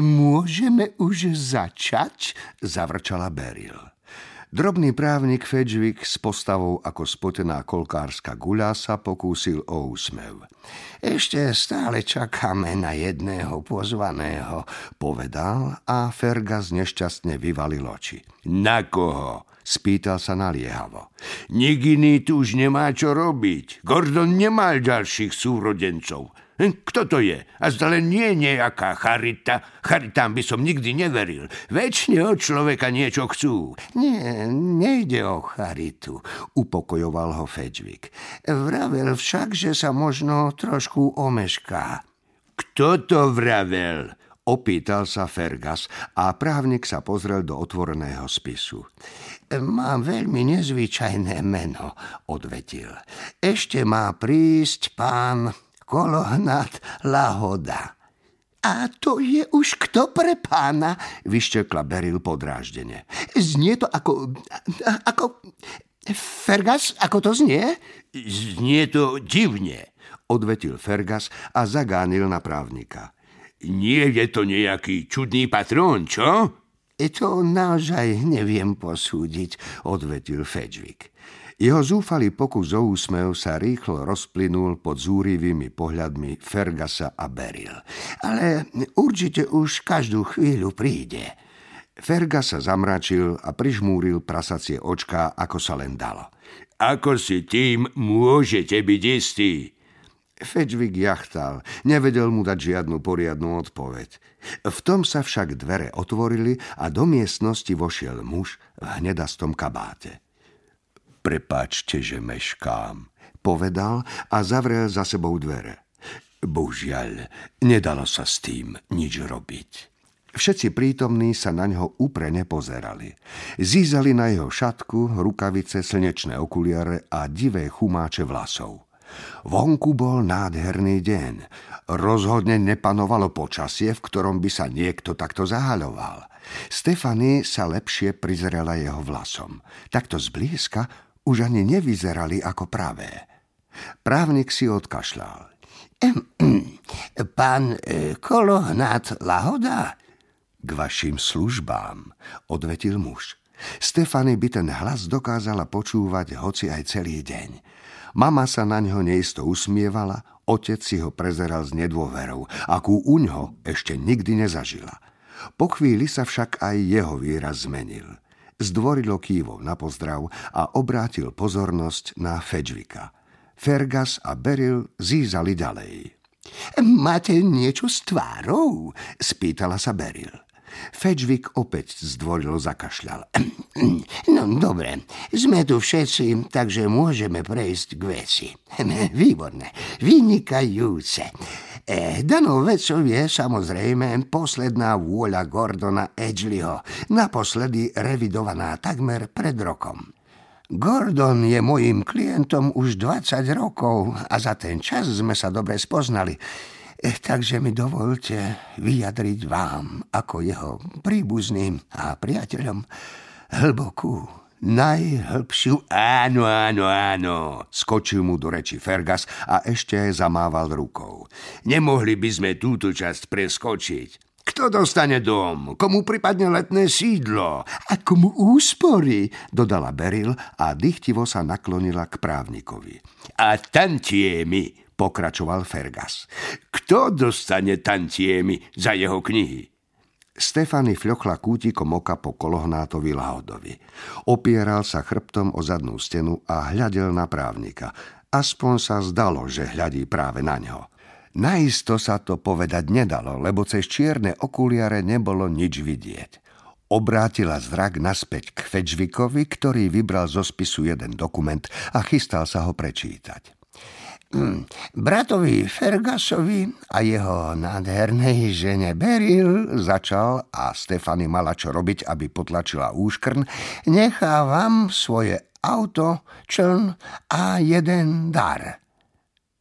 Môžeme už začať? Zavrčala Beril. Drobný právnik Fedžvik s postavou ako spotená kolkárska guľa sa pokúsil o úsmev. Ešte stále čakáme na jedného pozvaného, povedal a Fergas nešťastne vyvalil oči. Na koho? Spýtal sa naliehavo. Nik iný tu už nemá čo robiť. Gordon nemal ďalších súrodencov. Hm, kto to je? A zda nie nejaká charita. Charitám by som nikdy neveril. Väčšine od človeka niečo chcú. Nie, nejde o charitu, upokojoval ho Fedžvik. Vravel však, že sa možno trošku omešká. Kto to vravel? Opýtal sa Fergas a právnik sa pozrel do otvoreného spisu. Mám veľmi nezvyčajné meno, odvetil. Ešte má prísť pán Kolohnat Lahoda. A to je už kto pre pána, vyštekla Beril podráždene. Znie to ako... ako... Fergas, ako to znie? Znie to divne, odvetil Fergas a zagánil na právnika. Nie je to nejaký čudný patrón, čo? To naozaj neviem posúdiť, odvetil Fedžvik. Jeho zúfalý pokus o úsmev sa rýchlo rozplynul pod zúrivými pohľadmi Fergasa a Beril. Ale určite už každú chvíľu príde. Fergas sa zamračil a prižmúril prasacie očká, ako sa len dalo. Ako si tým môžete byť istý? Fedžvik jachtal, nevedel mu dať žiadnu poriadnu odpoveď. V tom sa však dvere otvorili a do miestnosti vošiel muž v hnedastom kabáte. Prepačte, že meškám, povedal a zavrel za sebou dvere. Božiaľ, nedalo sa s tým nič robiť. Všetci prítomní sa na ňo úprene pozerali. Zízali na jeho šatku, rukavice, slnečné okuliare a divé chumáče vlasov. Vonku bol nádherný deň. Rozhodne nepanovalo počasie, v ktorom by sa niekto takto zahaľoval. Stefany sa lepšie prizrela jeho vlasom. Takto zblízka už ani nevyzerali ako pravé. Právnik si odkašľal. Pán e, Kolohnat Lahoda? K vašim službám, odvetil muž. Stefany by ten hlas dokázala počúvať hoci aj celý deň. Mama sa na ňo neisto usmievala, otec si ho prezeral s nedôverou, akú uňho ešte nikdy nezažila. Po chvíli sa však aj jeho výraz zmenil – zdvorilo kývov na pozdrav a obrátil pozornosť na Fedžvika. Fergas a Beryl zízali ďalej. Máte niečo s tvárou? spýtala sa Beryl. Fedžvik opäť zdvorilo zakašľal. No dobre, sme tu všetci, takže môžeme prejsť k veci. Výborné, vynikajúce. E, danou vecou je samozrejme posledná vôľa Gordona Edgleyho, naposledy revidovaná takmer pred rokom. Gordon je mojím klientom už 20 rokov a za ten čas sme sa dobre spoznali. E, takže mi dovolte vyjadriť vám ako jeho príbuzným a priateľom hlbokú najhlbšiu... Áno, áno, áno, skočil mu do reči Fergas a ešte zamával rukou. Nemohli by sme túto časť preskočiť. Kto dostane dom? Komu pripadne letné sídlo? A komu úspory? Dodala Beril a dychtivo sa naklonila k právnikovi. A tantiemi, pokračoval Fergas. Kto dostane tantiemi za jeho knihy? Stefany fľochla kútikom oka po kolohnátovi Lahodovi. Opieral sa chrbtom o zadnú stenu a hľadel na právnika. Aspoň sa zdalo, že hľadí práve na ňo. Najisto sa to povedať nedalo, lebo cez čierne okuliare nebolo nič vidieť. Obrátila zrak naspäť k Fedžvikovi, ktorý vybral zo spisu jeden dokument a chystal sa ho prečítať. Hm, bratovi Fergasovi a jeho nádhernej žene Beryl začal a Stefany mala čo robiť, aby potlačila úškrn, nechávam svoje auto, čln a jeden dar.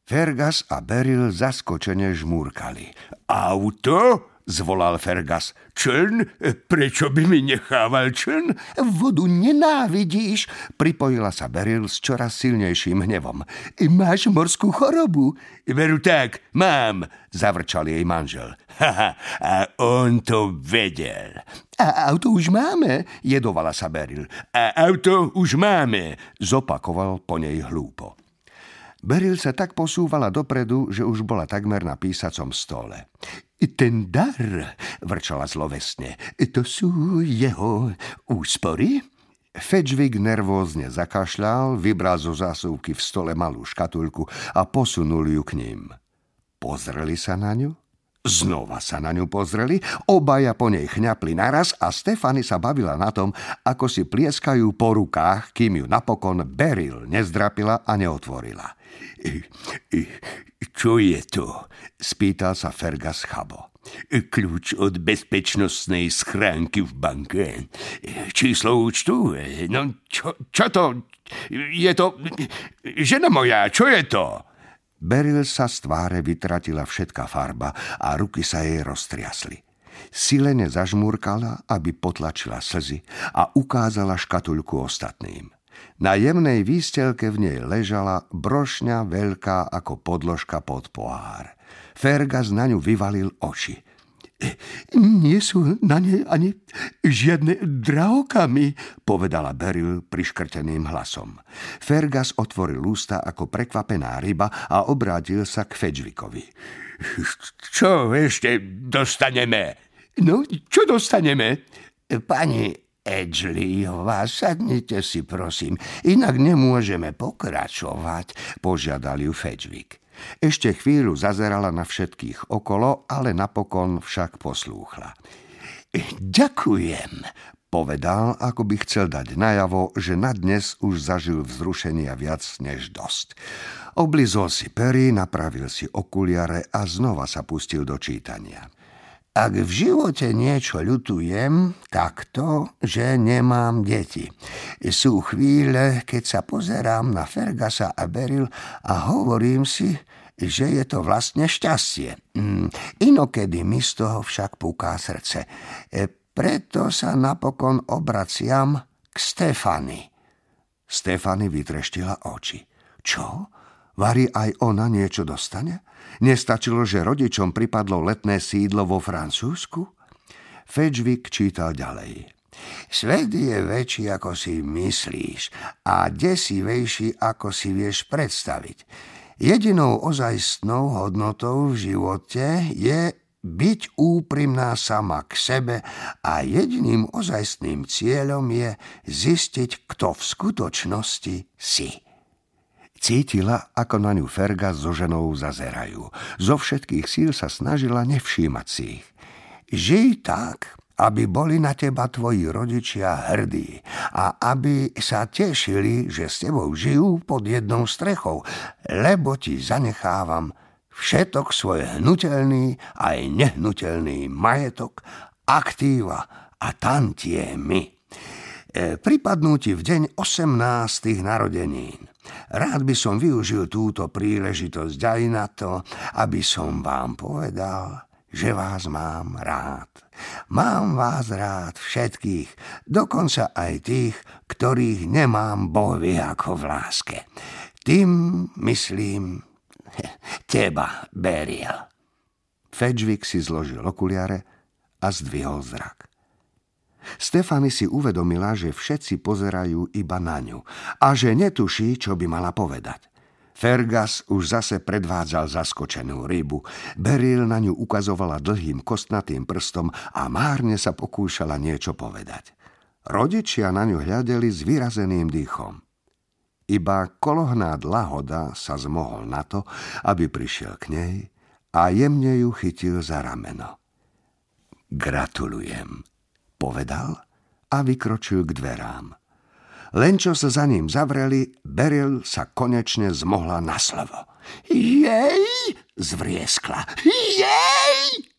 Fergas a Beryl zaskočene žmúrkali. Auto? Zvolal Fergas. Čln? Prečo by mi nechával čln? Vodu nenávidíš, pripojila sa Beryl s čoraz silnejším hnevom. Máš morskú chorobu? Veru tak, mám, zavrčal jej manžel. Haha, a on to vedel. A auto už máme, jedovala sa Beryl. A auto už máme, zopakoval po nej hlúpo. Beryl sa tak posúvala dopredu, že už bola takmer na písacom stole. Ten dar, vrčala zlovesne, to sú jeho úspory? Fedžvik nervózne zakašľal, vybral zo zásuvky v stole malú škatulku a posunul ju k ním. Pozreli sa na ňu Znova sa na ňu pozreli, obaja po nej chňapli naraz a Stefany sa bavila na tom, ako si plieskajú po rukách, kým ju napokon Beryl nezdrapila a neotvorila. Čo je to? spýtal sa Fergas chabo. Kľúč od bezpečnostnej schránky v banke. Číslo účtu? No, čo, čo to? Je to... Žena moja, čo je to? Beryl sa z tváre vytratila všetká farba a ruky sa jej roztriasli. Silene zažmúrkala, aby potlačila slzy a ukázala škatulku ostatným. Na jemnej výstelke v nej ležala brošňa veľká ako podložka pod pohár. Fergas na ňu vyvalil oči – nie sú na nej ani žiadne drahokamy, povedala Beryl priškrteným hlasom. Fergas otvoril ústa ako prekvapená ryba a obrátil sa k Fedžvikovi. Čo ešte dostaneme? No, čo dostaneme? Pani Edgleyová, sadnite si prosím, inak nemôžeme pokračovať, požiadal ju Fedžvik. Ešte chvíľu zazerala na všetkých okolo, ale napokon však poslúchla. Ďakujem, povedal, ako by chcel dať najavo, že na dnes už zažil vzrušenia viac než dosť. Oblizol si pery, napravil si okuliare a znova sa pustil do čítania. Ak v živote niečo ľutujem, tak to, že nemám deti. Sú chvíle, keď sa pozerám na Fergasa a Beryl a hovorím si, že je to vlastne šťastie. Mm, inokedy mi z toho však púká srdce. E, preto sa napokon obraciam k Stefany. Stefany vytreštila oči. Čo? Vary aj ona niečo dostane? Nestačilo, že rodičom pripadlo letné sídlo vo Francúzsku? Fedžvik čítal ďalej. Svet je väčší, ako si myslíš a desivejší, ako si vieš predstaviť. Jedinou ozajstnou hodnotou v živote je byť úprimná sama k sebe a jediným ozajstným cieľom je zistiť, kto v skutočnosti si. Cítila, ako na ňu Ferga so ženou zazerajú. Zo všetkých síl sa snažila nevšímať si ich. Žij tak, aby boli na teba tvoji rodičia hrdí a aby sa tešili, že s tebou žijú pod jednou strechou, lebo ti zanechávam všetok svoj hnutelný aj nehnutelný majetok, aktíva a tantiemy. E, pripadnú ti v deň 18. narodenín. Rád by som využil túto príležitosť aj na to, aby som vám povedal, že vás mám rád. Mám vás rád všetkých, dokonca aj tých, ktorých nemám bohvie ako v láske. Tým myslím teba, Beriel. Fedžvik si zložil okuliare a zdvihol zrak. Stefany si uvedomila, že všetci pozerajú iba na ňu a že netuší, čo by mala povedať. Fergas už zase predvádzal zaskočenú rybu. Beril na ňu ukazovala dlhým kostnatým prstom a márne sa pokúšala niečo povedať. Rodičia na ňu hľadeli s vyrazeným dýchom. Iba kolohnád lahoda sa zmohol na to, aby prišiel k nej a jemne ju chytil za rameno. Gratulujem, povedal a vykročil k dverám. Len čo sa za ním zavreli, Beryl sa konečne zmohla na slovo. Jej! zvrieskla. Jej!